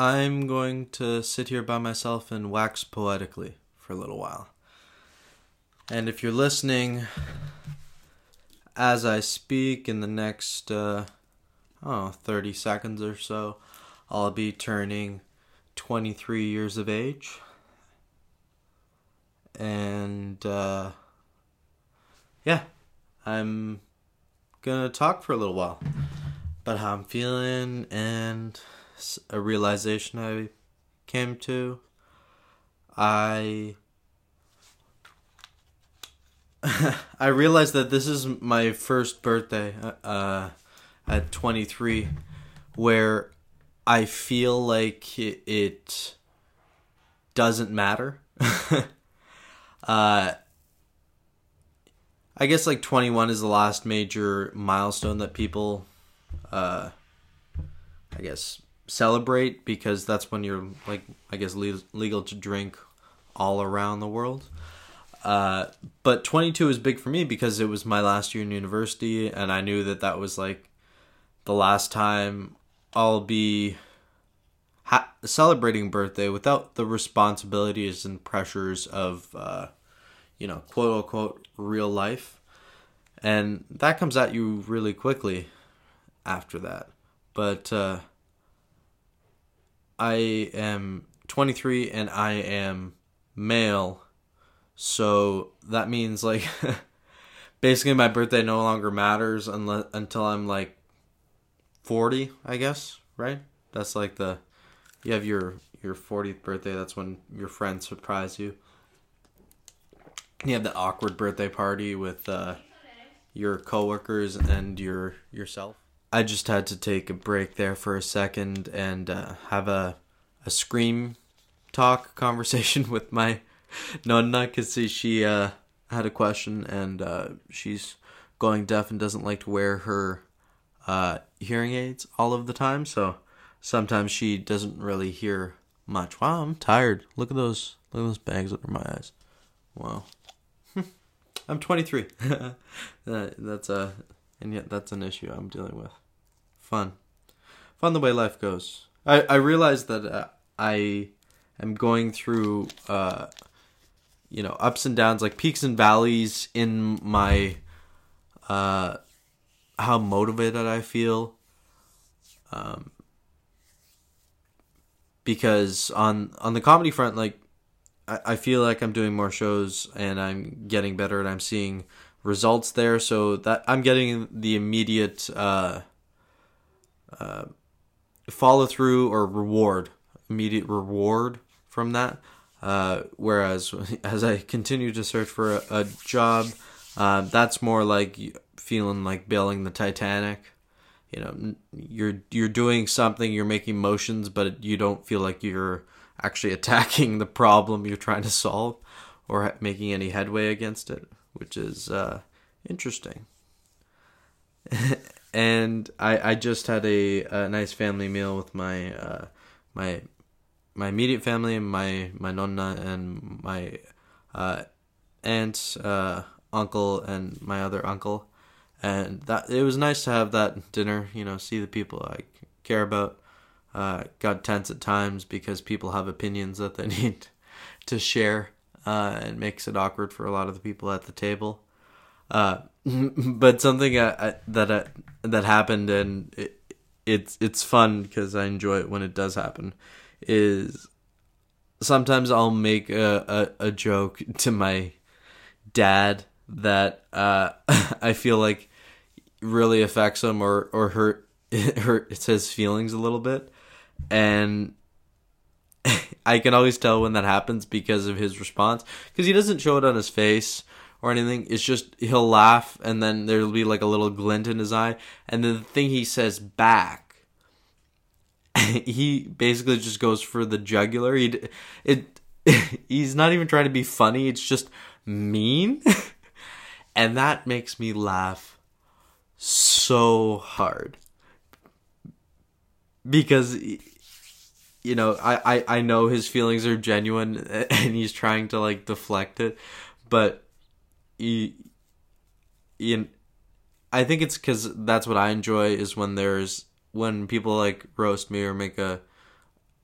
I'm going to sit here by myself and wax poetically for a little while. And if you're listening as I speak in the next, uh, oh, 30 seconds or so, I'll be turning 23 years of age. And, uh, yeah, I'm gonna talk for a little while about how I'm feeling and a realization I came to. I I realized that this is my first birthday uh, at 23 where I feel like it, it doesn't matter. uh, I guess like 21 is the last major milestone that people, uh, I guess, celebrate because that's when you're like, I guess, legal to drink all around the world. Uh, but 22 is big for me because it was my last year in university, and I knew that that was like the last time I'll be ha- celebrating birthday without the responsibilities and pressures of, uh, you know, quote unquote, real life. And that comes at you really quickly after that. But uh, I am 23 and I am male so that means like basically my birthday no longer matters unless until I'm like 40, I guess, right? That's like the you have your your 40th birthday, that's when your friends surprise you. You have the awkward birthday party with uh, your coworkers and your yourself. I just had to take a break there for a second and uh, have a a scream talk conversation with my Nonna, because she uh, had a question and uh, she's going deaf and doesn't like to wear her uh, hearing aids all of the time. So sometimes she doesn't really hear much. Wow, I'm tired. Look at those. Look at those bags under my eyes. Wow. I'm 23. that, that's a, and yet that's an issue I'm dealing with. Fun, fun the way life goes. I I realize that uh, I am going through uh, you know ups and downs like peaks and valleys in my uh how motivated I feel. Um because on on the comedy front like I, I feel like I'm doing more shows and I'm getting better and I'm seeing results there. So that I'm getting the immediate uh uh follow through or reward immediate reward from that uh, whereas as I continue to search for a, a job, uh, that's more like feeling like bailing the Titanic. You know, you're you're doing something, you're making motions, but you don't feel like you're actually attacking the problem you're trying to solve or making any headway against it, which is uh, interesting. and I, I just had a, a nice family meal with my uh, my my immediate family, my my nonna and my uh, aunt, uh, uncle, and my other uncle, and that it was nice to have that dinner. You know, see the people I care about. Uh, got tense at times because people have opinions that they need to share, uh, and makes it awkward for a lot of the people at the table. Uh, but something I, I, that I, that happened, and it, it's it's fun because I enjoy it when it does happen is sometimes I'll make a, a, a joke to my dad that uh, I feel like really affects him or, or hurt hurts his feelings a little bit. And I can always tell when that happens because of his response. Because he doesn't show it on his face or anything. It's just he'll laugh and then there'll be like a little glint in his eye. And then the thing he says back he basically just goes for the jugular. He it he's not even trying to be funny. It's just mean, and that makes me laugh so hard because you know I, I i know his feelings are genuine and he's trying to like deflect it but he, he i think it's because that's what i enjoy is when there's when people like roast me or make a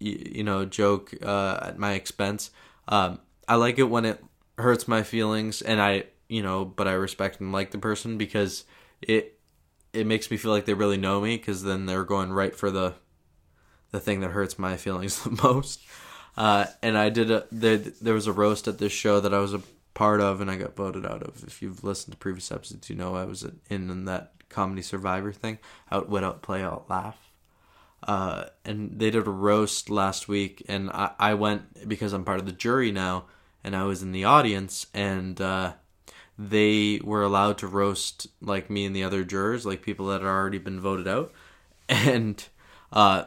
you, you know joke uh, at my expense. Um, I like it when it hurts my feelings, and I you know, but I respect and like the person because it it makes me feel like they really know me because then they're going right for the the thing that hurts my feelings the most. Uh, and I did a there there was a roast at this show that I was a part of, and I got voted out of. If you've listened to previous episodes, you know I was in, in that comedy survivor thing, outwit, outplay, out Play Out laugh. Uh, and they did a roast last week, and I, I went because I'm part of the jury now, and I was in the audience, and uh, they were allowed to roast like me and the other jurors, like people that had already been voted out, and uh,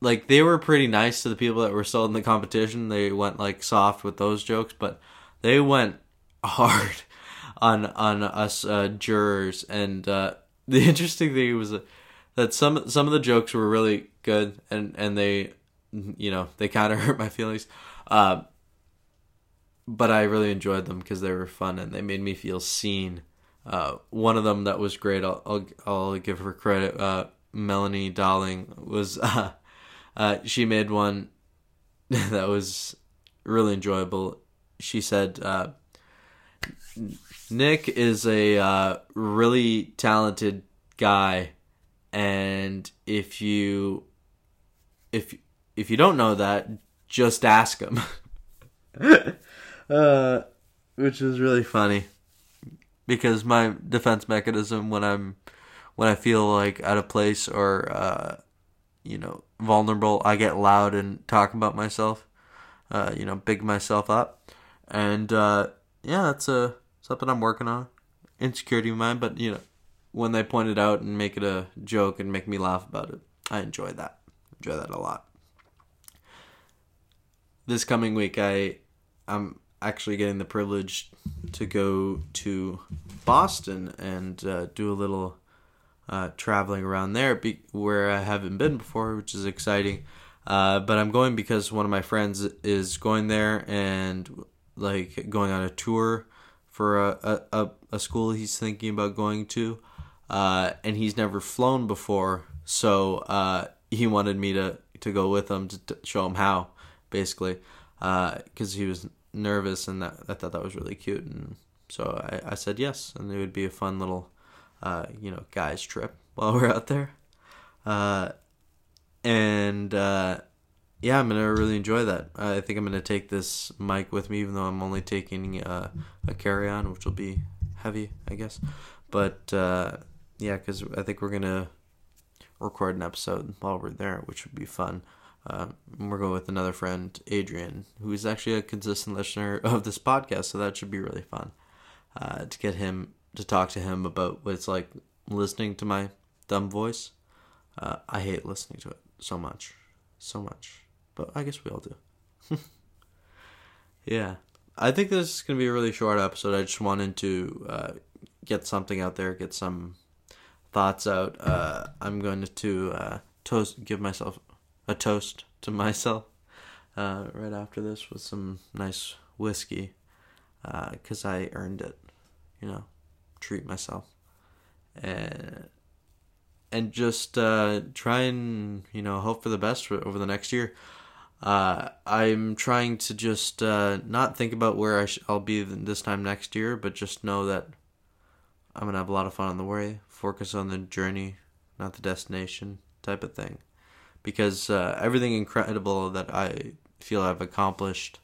like they were pretty nice to the people that were still in the competition. They went like soft with those jokes, but they went hard on on us uh, jurors. And uh, the interesting thing was that some some of the jokes were really good, and and they you know they kind of hurt my feelings. Uh, but I really enjoyed them because they were fun and they made me feel seen. Uh, one of them that was great. I'll I'll, I'll give her credit. Uh, Melanie Darling was uh, she made one that was really enjoyable. She said, uh, Nick is a uh, really talented guy, and if you if if you don't know that, just ask him. uh, which is really funny because my defense mechanism when I'm when I feel like out of place or uh, you know vulnerable. I get loud and talk about myself, uh, you know, big myself up, and uh, yeah, that's a uh, something I'm working on. Insecurity of mine, but you know, when they point it out and make it a joke and make me laugh about it, I enjoy that. Enjoy that a lot. This coming week, I I'm actually getting the privilege to go to Boston and uh, do a little uh, traveling around there be- where I haven't been before, which is exciting. Uh, but I'm going because one of my friends is going there and like going on a tour for a, a, a school he's thinking about going to. Uh, and he's never flown before, so uh, he wanted me to, to go with him to, to show him how, basically, because uh, he was nervous and that I thought that was really cute, and so I, I said yes, and it would be a fun little uh, you know, guys trip while we're out there. Uh, and yeah, I'm gonna really enjoy that. I think I'm gonna take this mic with me, even though I'm only taking uh, a carry on, which will be heavy, I guess. But uh, yeah, because I think we're gonna record an episode while we're there, which would be fun. Uh, we're going with another friend, Adrian, who is actually a consistent listener of this podcast, so that should be really fun uh, to get him to talk to him about what it's like listening to my dumb voice. Uh, I hate listening to it so much, so much. But I guess we all do. yeah, I think this is gonna be a really short episode. I just wanted to uh, get something out there, get some thoughts out. Uh, I'm going to uh, toast, give myself a toast to myself uh, right after this with some nice whiskey because uh, I earned it, you know treat myself and and just uh, try and you know hope for the best for, over the next year. Uh, I'm trying to just uh, not think about where I sh- I'll be this time next year, but just know that I'm gonna have a lot of fun on the way. Focus on the journey, not the destination, type of thing. Because uh, everything incredible that I feel I've accomplished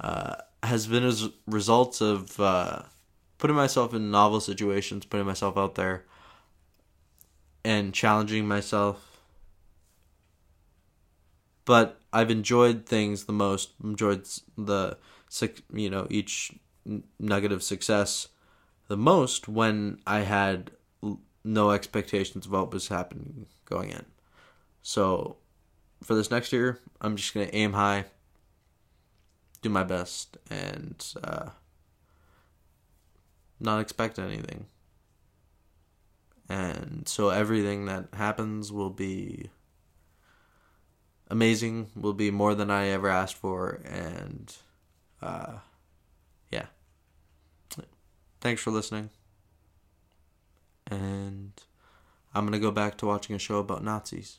uh, has been as results of uh, putting myself in novel situations, putting myself out there, and challenging myself. But I've enjoyed things the most. Enjoyed the you know each nugget of success the most when I had no expectations of what was happening going in. So for this next year, I'm just gonna aim high, do my best, and. Uh, not expect anything. And so everything that happens will be amazing, will be more than I ever asked for, and uh, yeah. Thanks for listening. And I'm going to go back to watching a show about Nazis.